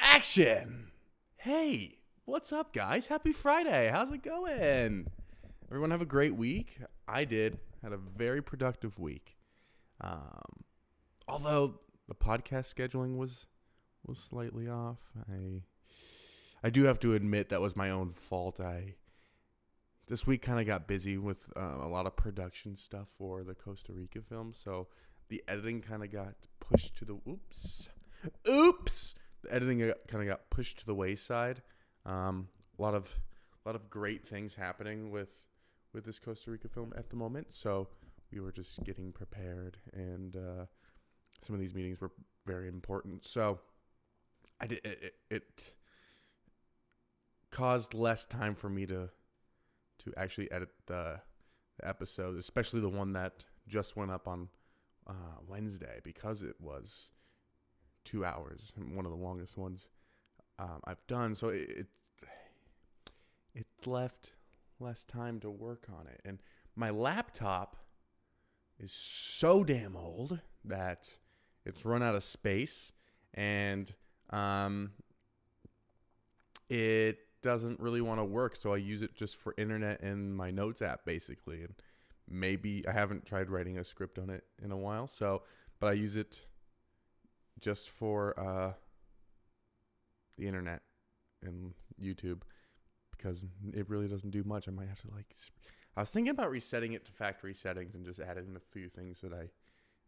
Action! Hey, what's up, guys? Happy Friday. How's it going? Everyone have a great week. I did. Had a very productive week. Um, although the podcast scheduling was was slightly off. I I do have to admit that was my own fault. I this week kind of got busy with uh, a lot of production stuff for the Costa Rica film, so the editing kind of got pushed to the oops, oops. The editing kind of got pushed to the wayside. Um, a lot of a lot of great things happening with with this Costa Rica film at the moment, so we were just getting prepared, and uh, some of these meetings were very important. So I did it, it, it caused less time for me to to actually edit the, the episode, especially the one that just went up on uh, Wednesday because it was two hours, one of the longest ones um, I've done. So it, it it left less time to work on it, and my laptop is so damn old that it's run out of space, and um, it doesn't really want to work. So I use it just for internet and my notes app, basically. And maybe I haven't tried writing a script on it in a while. So, but I use it just for uh, the internet and YouTube because it really doesn't do much. I might have to like. I was thinking about resetting it to factory settings and just adding a few things that I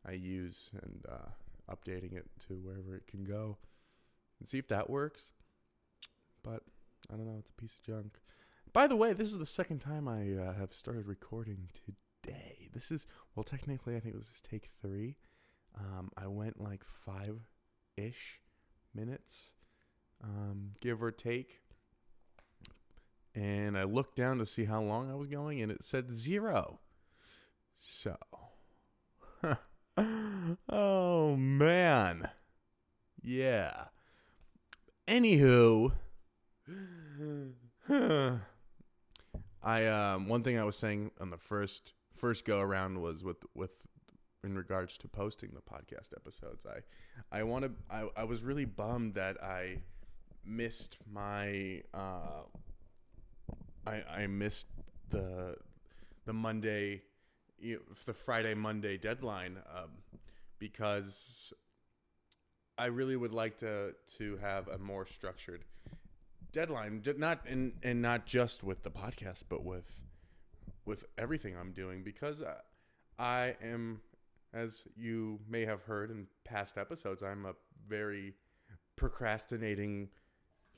I use and uh, updating it to wherever it can go and see if that works. I don't know. It's a piece of junk. By the way, this is the second time I uh, have started recording today. This is well, technically, I think this is take three. Um, I went like five ish minutes, um, give or take. And I looked down to see how long I was going, and it said zero. So, oh man, yeah. Anywho, I um one thing I was saying on the first first go around was with with in regards to posting the podcast episodes. I I want I, I was really bummed that I missed my uh I I missed the the Monday you know, the Friday Monday deadline um, because I really would like to to have a more structured deadline not and and not just with the podcast but with with everything I'm doing because I, I am as you may have heard in past episodes I'm a very procrastinating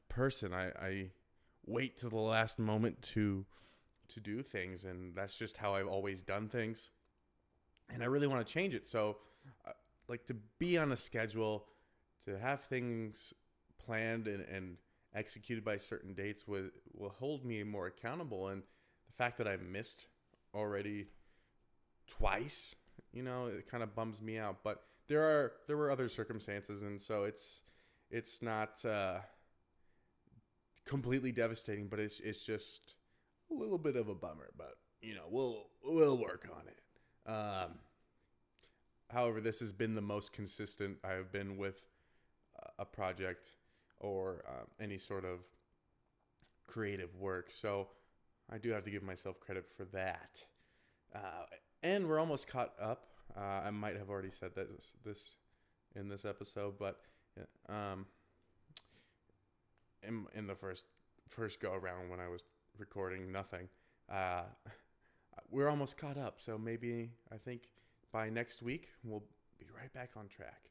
person. I, I wait to the last moment to to do things and that's just how I've always done things and I really want to change it. So uh, like to be on a schedule to have things planned and, and executed by certain dates will will hold me more accountable. And the fact that I missed already twice you know it kind of bums me out. But there are there were other circumstances and so it's it's not uh, completely devastating but it's it's just a little bit of a bummer. But you know we'll we'll work on it. Um, however this has been the most consistent I've been with a project or um, any sort of creative work. So I do have to give myself credit for that. Uh, and we're almost caught up. Uh, I might have already said that this, this in this episode, but um, in in the first first go around when I was recording nothing, uh, we're almost caught up. So maybe I think by next week we'll be right back on track.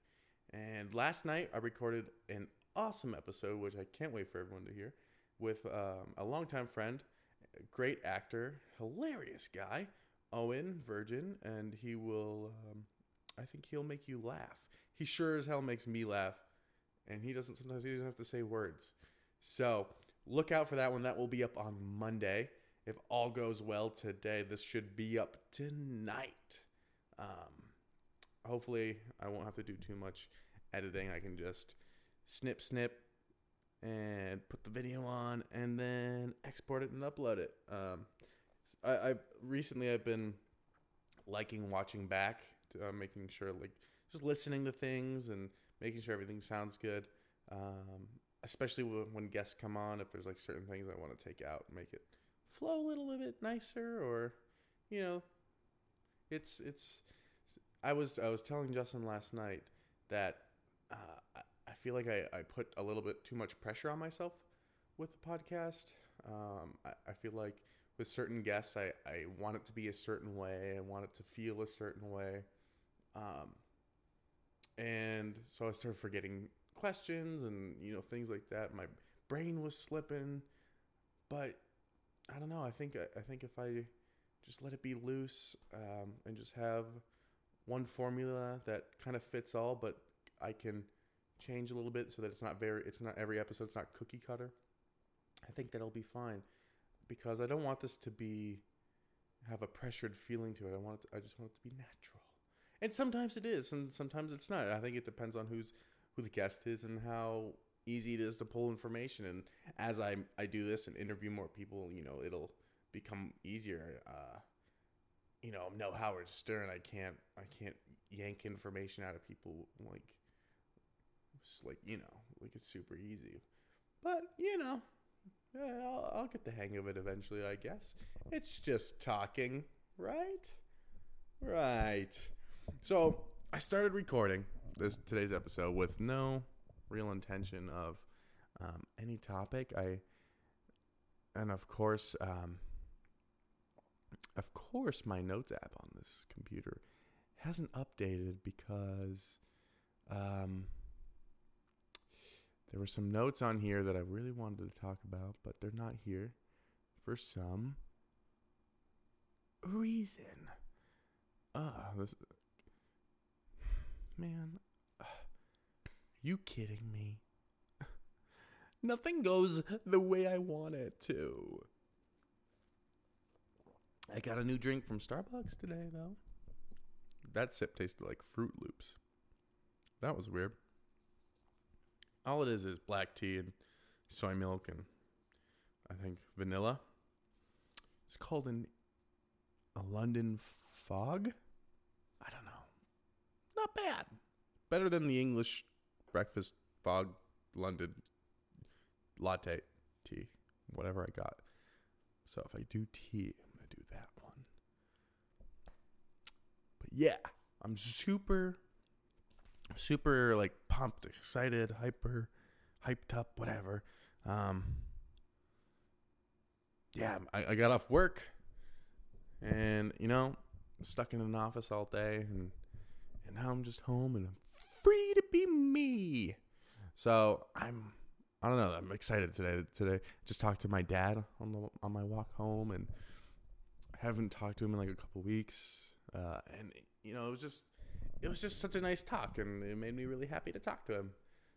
And last night I recorded an awesome episode, which I can't wait for everyone to hear, with um, a longtime friend, great actor, hilarious guy, Owen Virgin, and he will, um, I think he'll make you laugh. He sure as hell makes me laugh, and he doesn't, sometimes he doesn't have to say words. So look out for that one. That will be up on Monday. If all goes well today, this should be up tonight. Um, hopefully I won't have to do too much editing. I can just snip, snip, and put the video on, and then export it and upload it. Um, I, I recently I've been liking watching back, to, uh, making sure like just listening to things and making sure everything sounds good. Um, especially when, when guests come on, if there's like certain things I want to take out and make it flow a little bit nicer, or you know, it's it's. I was I was telling Justin last night that uh, feel like I, I put a little bit too much pressure on myself with the podcast. Um, I, I feel like with certain guests, I, I want it to be a certain way. I want it to feel a certain way. Um, and so I started forgetting questions and, you know, things like that. My brain was slipping, but I don't know. I think, I think if I just let it be loose, um, and just have one formula that kind of fits all, but I can change a little bit so that it's not very, it's not every episode, it's not cookie cutter. I think that'll be fine because I don't want this to be have a pressured feeling to it. I want it to, I just want it to be natural. And sometimes it is and sometimes it's not. I think it depends on who's who the guest is and how easy it is to pull information and as I I do this and interview more people, you know, it'll become easier. Uh you know, I'm no Howard Stern. I can't I can't yank information out of people like it's like, you know, like it's super easy. But, you know, yeah, I'll, I'll get the hang of it eventually, I guess. It's just talking, right? Right. So I started recording this today's episode with no real intention of um, any topic. I and of course, um, of course, my notes app on this computer hasn't updated because um, there were some notes on here that I really wanted to talk about, but they're not here for some reason. Uh, this man, uh, you kidding me? Nothing goes the way I want it to. I got a new drink from Starbucks today, though. That sip tasted like Froot Loops. That was weird all it is is black tea and soy milk and I think vanilla. It's called an a London fog. I don't know. Not bad. Better than the English breakfast fog London latte tea, whatever I got. So if I do tea, I'm gonna do that one. But yeah, I'm super super like pumped, excited, hyper, hyped up, whatever. Um, yeah, I, I got off work, and you know, stuck in an office all day, and and now I'm just home and I'm free to be me. So I'm I don't know. I'm excited today. Today, just talked to my dad on the on my walk home, and I haven't talked to him in like a couple weeks. Uh, and you know, it was just it was just such a nice talk, and it made me really happy to talk to him.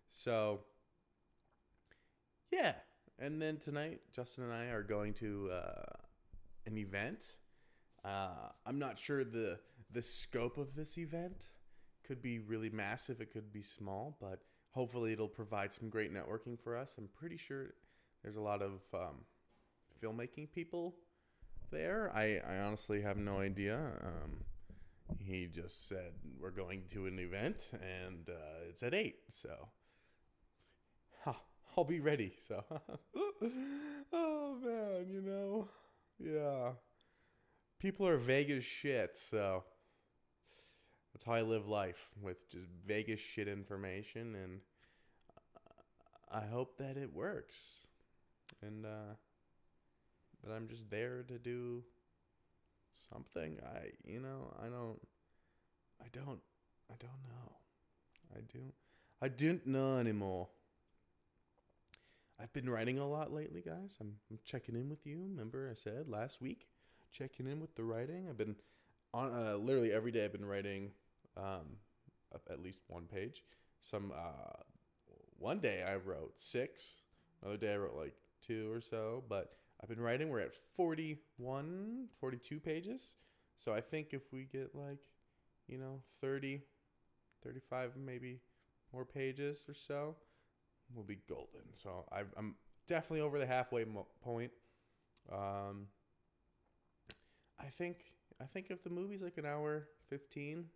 So, yeah. And then tonight, Justin and I are going to uh, an event. Uh, I'm not sure the the scope of this event. Could be really massive. It could be small, but hopefully it'll provide some great networking for us. I'm pretty sure there's a lot of um, filmmaking people there. I, I honestly have no idea. Um, he just said we're going to an event and uh, it's at eight so i'll be ready. So oh man you know? Yeah. People are vague as shit so that's how i live life with just vague as shit information and i hope that it works and uh, that i'm just there to do something. I you know I don't I don't I don't know. I do I don't know anymore. I've been writing a lot lately, guys. I'm, I'm checking in with you. Remember I said last week, checking in with the writing. I've been on uh, literally every day. I've been writing um, at least one page. Some uh, one day I wrote six. Another day I wrote like two or so. But I've been writing. We're at 41, 42 pages. So I think if we get like, you know, 30, 35 maybe more pages or so, we'll be golden. So I, am definitely over the halfway point. Um, think I think if the movie's like an hour fifteen,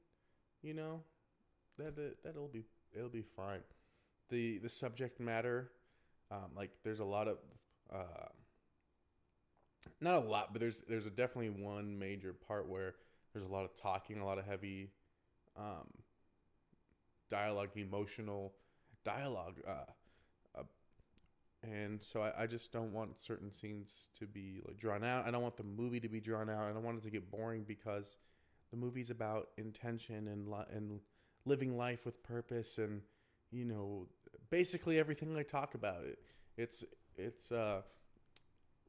you know, that that'll be it'll be fine. The the subject matter, um, like there's a lot of, uh, not a lot, but there's there's definitely one major part where there's a lot of talking, a lot of heavy, um, dialogue, emotional dialogue. Uh, uh, and so I, I just don't want certain scenes to be like drawn out. I don't want the movie to be drawn out. I don't want it to get boring because the movie's about intention and li- and living life with purpose and you know basically everything I talk about it. It's it's uh,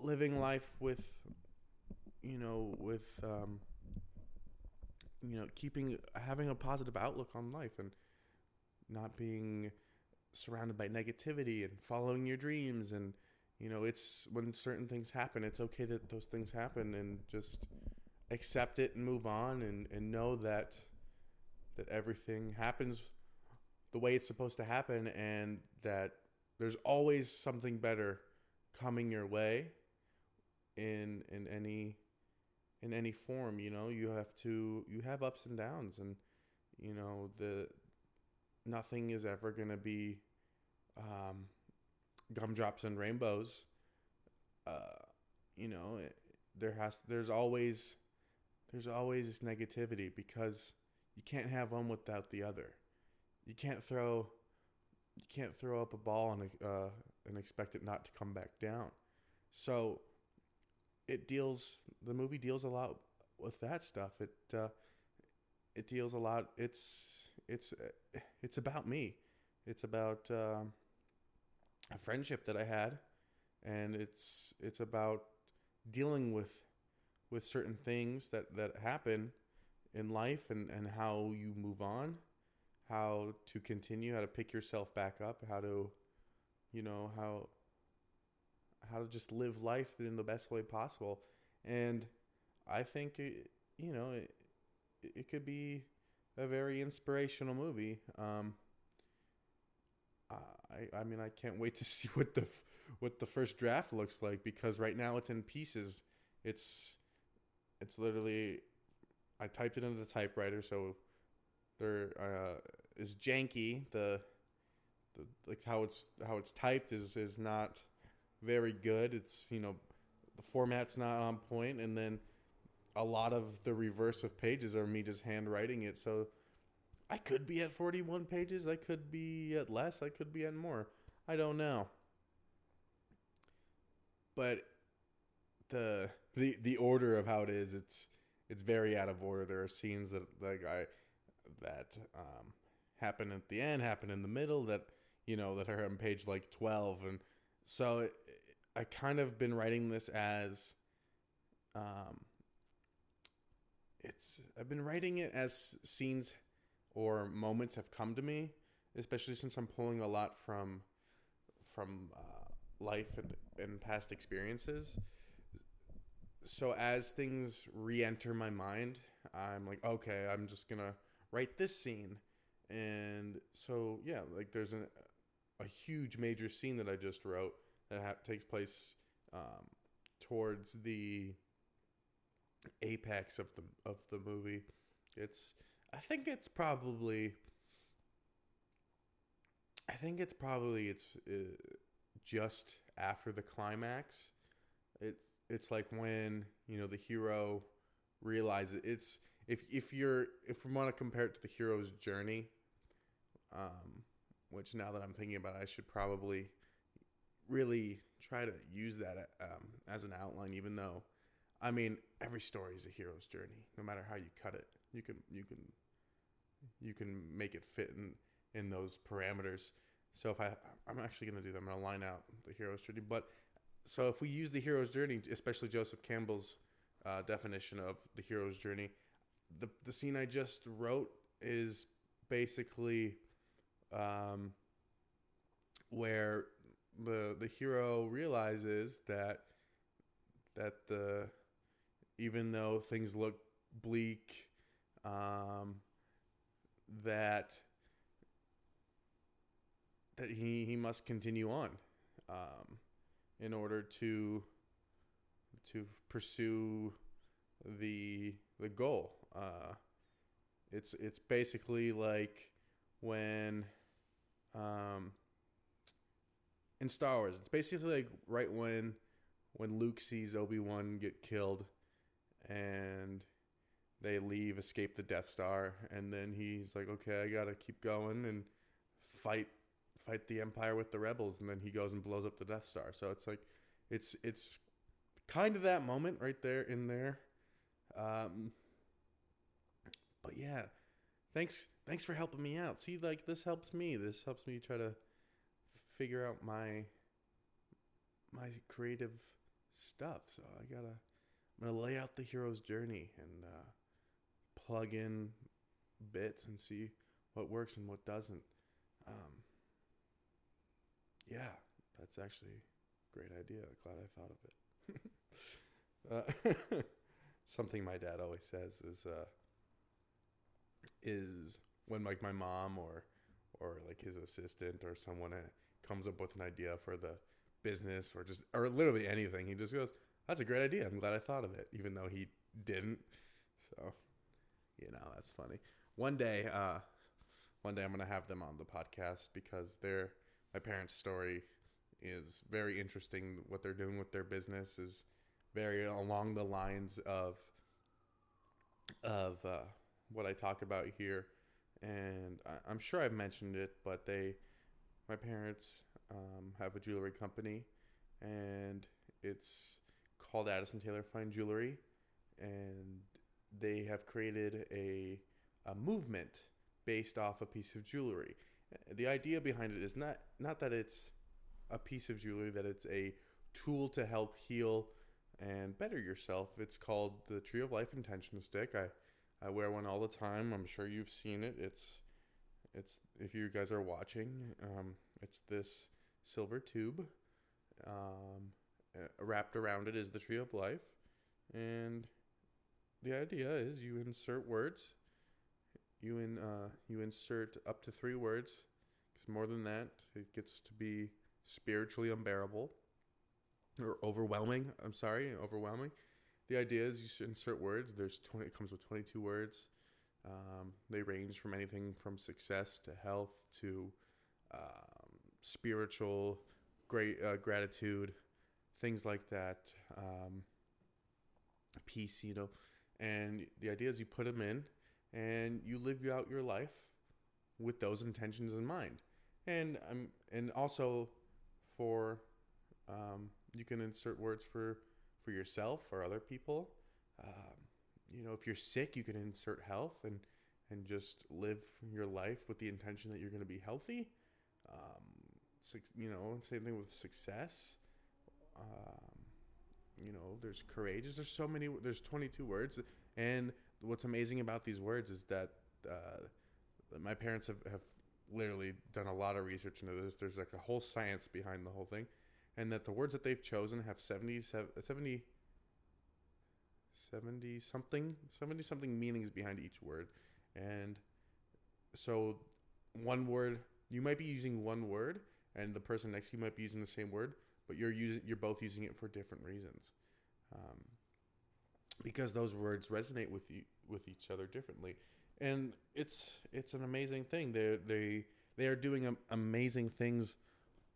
living life with you know with um, you know keeping having a positive outlook on life and not being surrounded by negativity and following your dreams and you know it's when certain things happen it's okay that those things happen and just accept it and move on and, and know that that everything happens the way it's supposed to happen and that there's always something better coming your way in in any in any form you know you have to you have ups and downs and you know the nothing is ever going to be um, gumdrops and rainbows. Uh, you know, it, there has there's always there's always negativity because you can't have one without the other. You can't throw you can't throw up a ball and uh, and expect it not to come back down. So it deals the movie deals a lot with that stuff. It uh, it deals a lot. It's it's it's about me. It's about um, a friendship that I had, and it's it's about dealing with with certain things that that happen in life and and how you move on, how to continue, how to pick yourself back up, how to, you know how how to just live life in the best way possible, and I think it, you know it, it could be a very inspirational movie. Um, I I mean I can't wait to see what the what the first draft looks like because right now it's in pieces. It's it's literally I typed it into the typewriter so there uh, is janky the, the like how it's how it's typed is is not very good. It's you know the format's not on point and then a lot of the reverse of pages are me just handwriting it. So I could be at 41 pages. I could be at less. I could be at more. I don't know. But the the the order of how it is, it's it's very out of order. There are scenes that like I that um, happen at the end, happen in the middle that you know that are on page like 12 and so I kind of been writing this as um it's I've been writing it as scenes or moments have come to me, especially since I'm pulling a lot from from uh, life and, and past experiences. So as things re-enter my mind, I'm like, okay, I'm just gonna write this scene, and so yeah, like there's an, a huge major scene that I just wrote that ha- takes place um, towards the apex of the of the movie. It's I think it's probably I think it's probably it's uh, just after the climax. It's it's like when you know the hero realizes it's if if you're if we want to compare it to the hero's journey, um, which now that I'm thinking about it, I should probably really try to use that um, as an outline, even though I mean, every story is a hero's journey, no matter how you cut it. You can you can you can make it fit in in those parameters. So if I I'm actually going to do that. I'm going to line out the hero's journey. But so if we use the hero's journey, especially Joseph Campbell's uh, definition of the hero's journey, the the scene I just wrote is basically um, where the the hero realizes that that the even though things look bleak, um, that that he, he must continue on um, in order to to pursue the the goal. Uh, it's it's basically like when um, in Star Wars. It's basically like right when when Luke sees Obi Wan get killed, and they leave, escape the Death Star, and then he's like, "Okay, I gotta keep going and fight fight the Empire with the rebels," and then he goes and blows up the Death Star. So it's like, it's it's kind of that moment right there in there. Um, but yeah, thanks thanks for helping me out. See, like this helps me. This helps me try to figure out my my creative stuff. So I gotta I'm gonna lay out the hero's journey and uh, plug in bits and see what works and what doesn't. Um, yeah, that's actually a great idea. Glad I thought of it. uh, something my dad always says is uh, is when like my mom or or like his assistant or someone uh, comes up with an idea for the business or just or literally anything, he just goes, "That's a great idea. I'm glad I thought of it," even though he didn't. So, you know, that's funny. One day, uh, one day I'm gonna have them on the podcast because their my parents' story is very interesting. What they're doing with their business is very along the lines of of uh, what I talk about here, and I, am sure I've mentioned it, but they, my parents, um, have a jewelry company, and it's called Addison Taylor Fine Jewelry, and they have created a a movement based off a piece of jewelry. The idea behind it is not not that it's a piece of jewelry, that it's a tool to help heal and better yourself. It's called the Tree of Life Intention Stick. I I wear one all the time. I'm sure you've seen it. It's it's if you guys are watching, um, it's this silver tube. Um, uh, wrapped around it is the tree of life, and the idea is you insert words. You in uh, you insert up to three words, because more than that, it gets to be spiritually unbearable or overwhelming. I'm sorry, overwhelming. The idea is you insert words. There's 20. It comes with 22 words. Um, they range from anything from success to health to um, spiritual, great uh, gratitude, things like that. Um, peace, you know. And the idea is you put them in, and you live out your life with those intentions in mind. And um, and also for um, you can insert words for for yourself or other people. Um, you know, if you're sick, you can insert health and and just live your life with the intention that you're going to be healthy. Um, you know, same thing with success. Um, you know, there's courageous. There's so many. There's 22 words, and what's amazing about these words is that uh, my parents have, have literally done a lot of research into this. There's like a whole science behind the whole thing and that the words that they've chosen have 70, 70, 70 something 70 something meanings behind each word. And so one word you might be using one word and the person next to you might be using the same word but you're using you're both using it for different reasons. Um, because those words resonate with you with each other differently. And it's it's an amazing thing. They they they are doing amazing things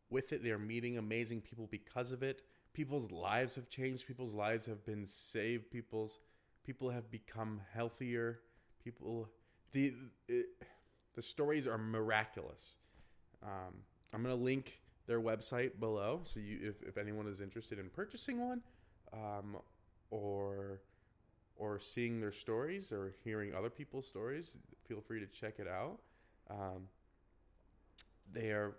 with it. They're meeting amazing people because of it. People's lives have changed. People's lives have been saved. People's people have become healthier. People, the it, the stories are miraculous. Um, I'm gonna link their website below, so you if, if anyone is interested in purchasing one, um, or or seeing their stories or hearing other people's stories, feel free to check it out. Um, they are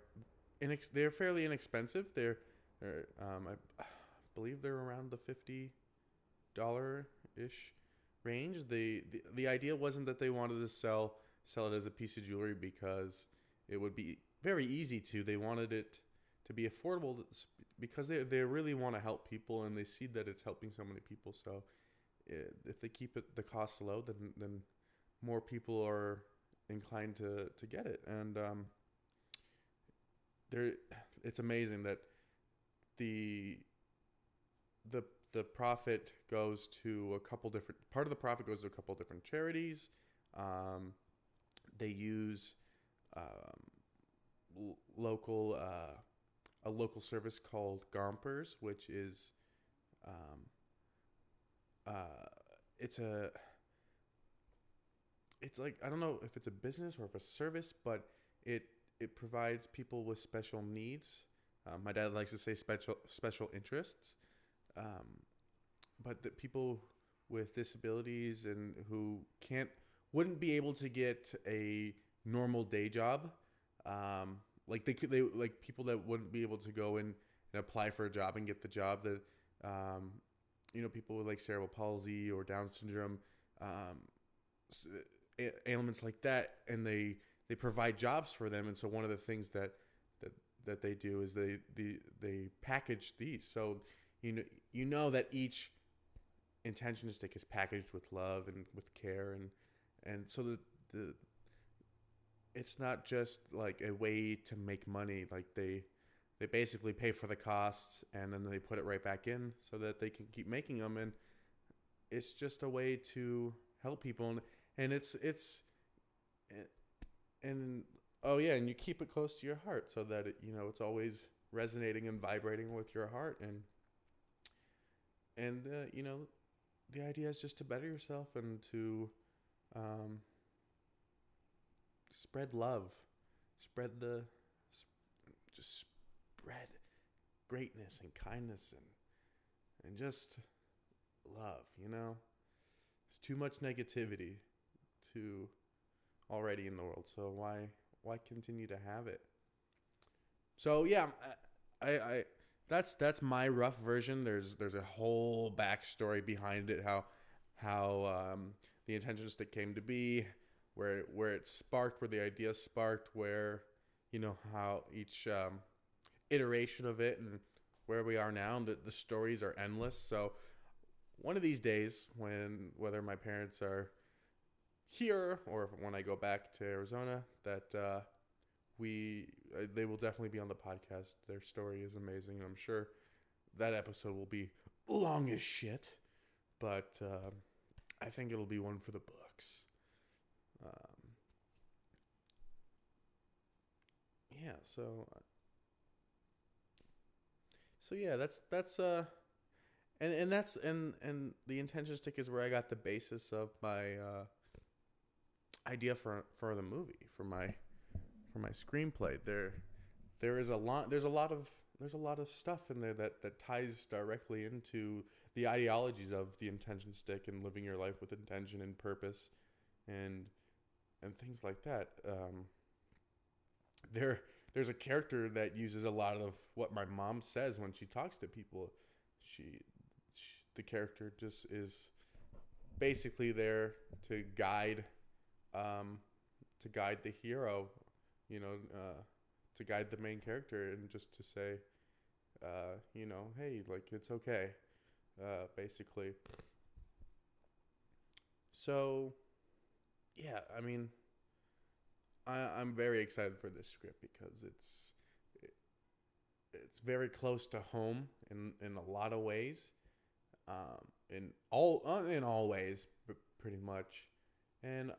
inex- they're fairly inexpensive. They're, they're um, I believe they're around the fifty dollar ish range. The, the the idea wasn't that they wanted to sell sell it as a piece of jewelry because it would be very easy to. They wanted it to be affordable because they they really want to help people and they see that it's helping so many people. So if they keep it the cost low, then then more people are inclined to to get it. And um, there it's amazing that the the the profit goes to a couple different part of the profit goes to a couple different charities. Um, they use um, local uh, a local service called Gompers, which is um, uh, it's a it's like I don't know if it's a business or if a service, but it it provides people with special needs. Um, my dad likes to say special special interests, um, but that people with disabilities and who can't wouldn't be able to get a normal day job, um, like they could they like people that wouldn't be able to go in and apply for a job and get the job that um, you know people with like cerebral palsy or Down syndrome. Um, ailments like that and they they provide jobs for them. And so one of the things that that that they do is they the they package these. So you know you know that each intention stick is packaged with love and with care. And and so the the it's not just like a way to make money. Like they they basically pay for the costs and then they put it right back in so that they can keep making them. And it's just a way to help people. And and it's it's and oh yeah and you keep it close to your heart so that it, you know it's always resonating and vibrating with your heart. And and uh, you know the idea is just to better yourself and to um, spread love spread the just spread greatness and kindness and and just love you know? There's too much negativity to already in the world. So why why continue to have it? So yeah, I, I that's that's my rough version. There's there's a whole backstory behind it. How how um, the intention stick came to be, where where it sparked, where the idea sparked, where you know how each um, iteration of it and where we are now. The the stories are endless. So one of these days, when whether my parents are here or when I go back to Arizona that uh, we uh, they will definitely be on the podcast. Their story is amazing. I'm sure that episode will be long as shit, but uh, I think it'll be one for the books. Um, yeah, so uh, so yeah, that's that's uh and and that's and and the intention stick is where I got the basis of my uh idea for for the movie for my for my screenplay. There there is a lot there's a lot of there's a lot of stuff in there that that ties directly into the ideologies of the intention stick and living your life with intention and purpose and and things like that. Um, there there's a character that uses a lot of what my mom says when she talks to people. She, she the character just is basically there to guide um, to guide the hero, you know, uh, to guide the main character and just to say, uh, you know, hey, like it's okay, uh, basically. So, yeah, I mean, I, I'm very excited for this script because it's it, it's very close to home in in a lot of ways, um, in all uh, in all ways, pretty much, and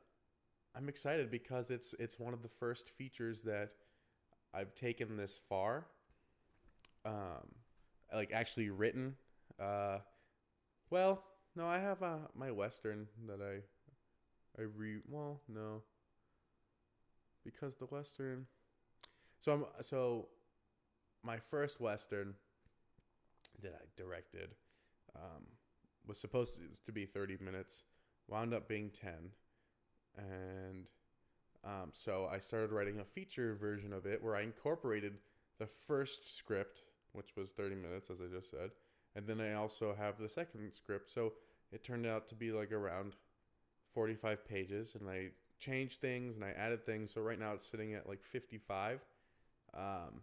I'm excited because it's it's one of the first features that I've taken this far. Um, like actually written. Uh, well, no, I have uh, my western that I I read. Well, no, because the western. So I'm so my first western that I directed um, was supposed to be 30 minutes, wound up being 10 and um, so I started writing a feature version of it where I incorporated the first script, which was 30 minutes, as I just said, and then I also have the second script. So it turned out to be like around 45 pages, and I changed things and I added things. So right now it's sitting at like 55, um,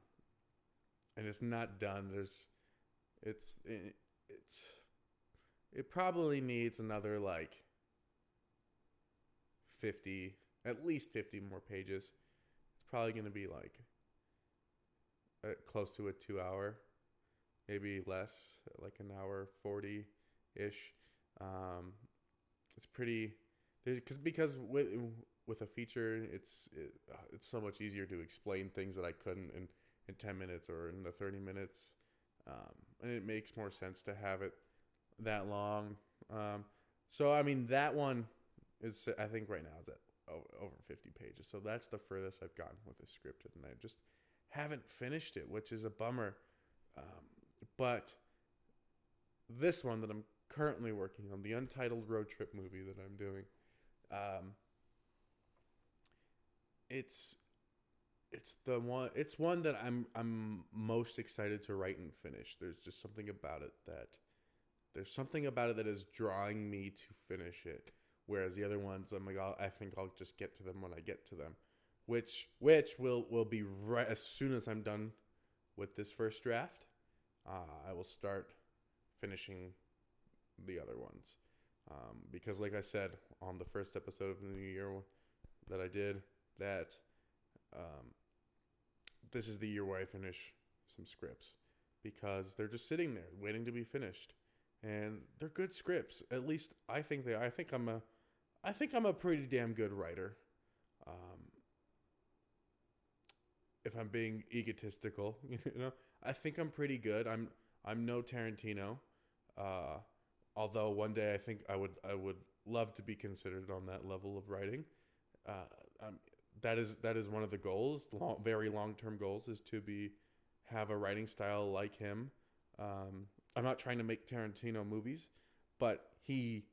and it's not done. There's, it's, it, it's, it probably needs another like 50, at least 50 more pages. It's probably going to be like uh, close to a two hour maybe less, like an hour forty ish. Um, it's pretty because because with with a feature, it's it, uh, it's so much easier to explain things that I couldn't in in ten minutes or in the thirty minutes, um, and it makes more sense to have it that long. Um, so I mean that one is I think right now is at over 50 pages. So that's the furthest I've gotten with the script, and I just haven't finished it, which is a bummer. Um, but this one that I'm currently working on, the untitled road trip movie that I'm doing, um, it's it's the one it's one that I'm I'm most excited to write and finish. There's just something about it that there's something about it that is drawing me to finish it. Whereas the other ones, I'm like, I'll, I think I'll just get to them when I get to them, which which will will be right as soon as I'm done with this first draft. Uh, I will start finishing the other ones um, because, like I said on the first episode of the new year that I did, that um, this is the year where I finish some scripts because they're just sitting there waiting to be finished and they're good scripts. At least I think they. I think I'm a, I think I'm a pretty damn good writer. Um, if I'm being egotistical, you know, I think I'm pretty good. I'm I'm no Tarantino, uh, although one day I think I would I would love to be considered on that level of writing. Uh, that is that is one of the goals, long, very long term goals, is to be have a writing style like him. Um, I'm not trying to make Tarantino movies, but he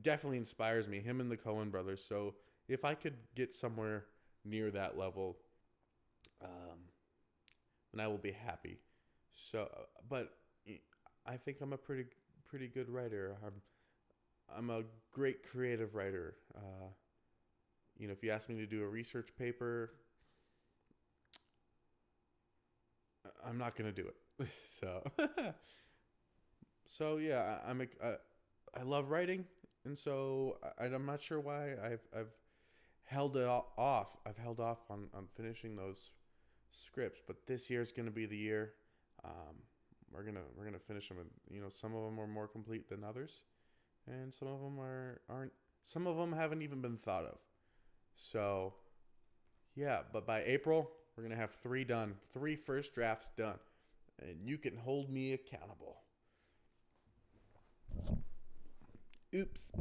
definitely inspires me. Him and the Coen brothers. So if I could get somewhere near that level, um, then I will be happy. So, but I think I'm a pretty pretty good writer. I'm I'm a great creative writer. Uh, you know, if you ask me to do a research paper, I'm not to do it. so so yeah, I, am I, I love writing, and so I, I'm not sure why I've I've held it off. I've held off on on finishing those scripts, but this year is going to be the year. Um, we're gonna we're gonna finish them. You know, some of them are more complete than others, and some of them are aren't. Some of them haven't even been thought of. So, yeah, but by April we're gonna have three done, three first drafts done, and you can hold me accountable. Oops.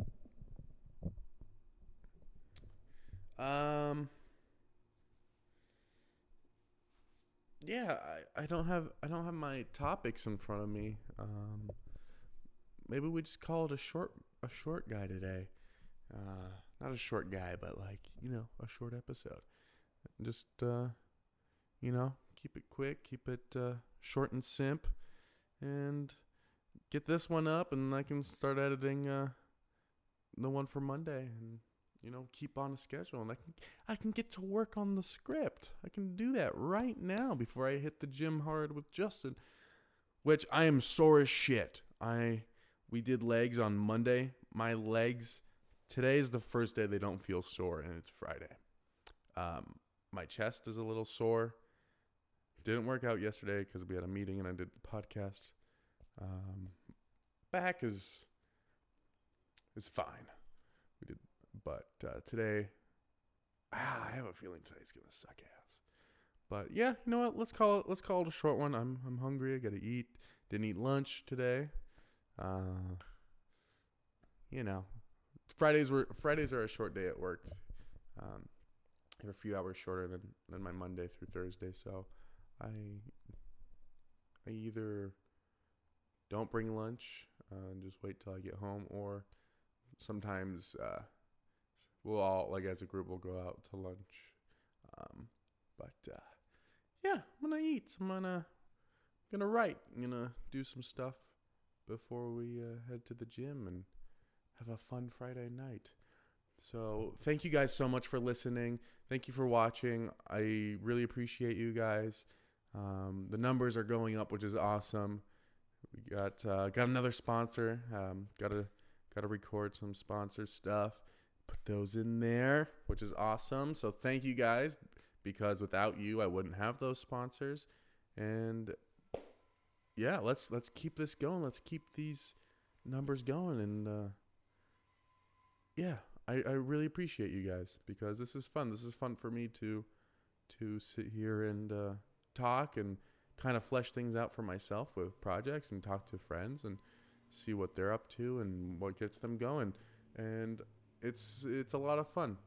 Um. Yeah, I, I don't have I don't have my topics in front of me. Um, maybe we just call it a short a short guy today. Uh, not a short guy, but like you know a short episode. Just uh, you know keep it quick, keep it uh, short and simp, and get this one up, and I can start editing uh, the one for Monday, and you know keep on a schedule, and I can I can get to work on the script. I can do that right now before I hit the gym hard with Justin, which I am sore as shit. I we did legs on Monday. My legs today is the first day they don't feel sore, and it's Friday. Um, my chest is a little sore. Didn't work out yesterday because we had a meeting and I did the podcast. Um, back is is fine. We did, but uh, today, ah, I have a feeling today's gonna suck ass. But yeah, you know what? Let's call it. Let's call it a short one. I'm I'm hungry. I gotta eat. Didn't eat lunch today. Uh, you know, Fridays were Fridays are a short day at work. Um, have a few hours shorter than than my Monday through Thursday, so I I either don't bring lunch uh, and just wait till I get home, or sometimes uh, we'll all like as a group we'll go out to lunch. Um, but uh, yeah, I'm gonna eat. I'm gonna gonna write. I'm gonna do some stuff before we uh, head to the gym and have a fun Friday night. So, thank you guys so much for listening. Thank you for watching. I really appreciate you guys. Um, the numbers are going up, which is awesome. We got uh, got another sponsor. Um, got to got to record some sponsor stuff. Put those in there, which is awesome. So thank you guys because without you, I wouldn't have those sponsors. And yeah, let's let's keep this going. Let's keep these numbers going, and uh, yeah, I, I really appreciate you guys because this is fun. This is fun for me to to sit here and uh, talk and kind of flesh things out for myself with projects and talk to friends and see what they're up to and what gets them going. And it's it's a lot of fun.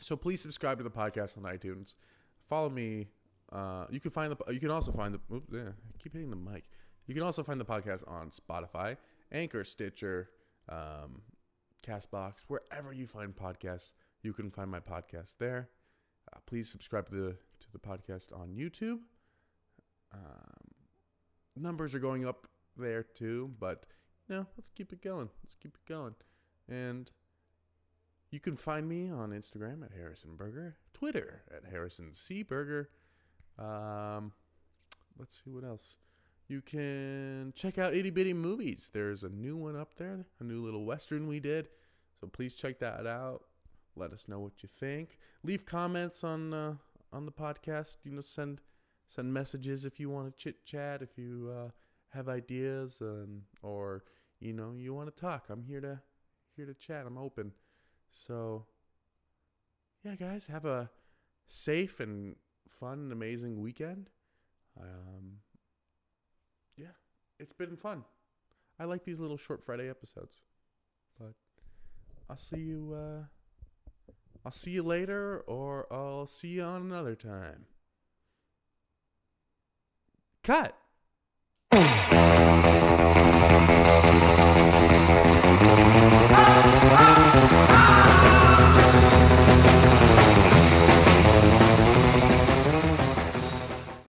So please subscribe to the podcast on iTunes. Follow me. Uh, you can find the. You can also find the. Oops, yeah, I keep hitting the mic. You can also find the podcast on Spotify, Anchor, Stitcher, um, Castbox, wherever you find podcasts. You can find my podcast there. Uh, please subscribe to the to the podcast on YouTube. Um, numbers are going up there too, but you know, let's keep it going. Let's keep it going. And you can find me on Instagram at Harrison Burger, Twitter at Harrison C Burger. Um, let's see what else. You can check out Itty Bitty Movies. There's a new one up there, a new little western we did. So please check that out. Let us know what you think. Leave comments on uh, on the podcast. You know, send send messages if you want to chit chat. If you uh, have ideas, um, or you know you want to talk, I'm here to here to chat. I'm open. So yeah, guys, have a safe and fun and amazing weekend. Um, yeah, it's been fun. I like these little short Friday episodes. But I'll see you. Uh, I'll see you later, or I'll see you on another time. Cut.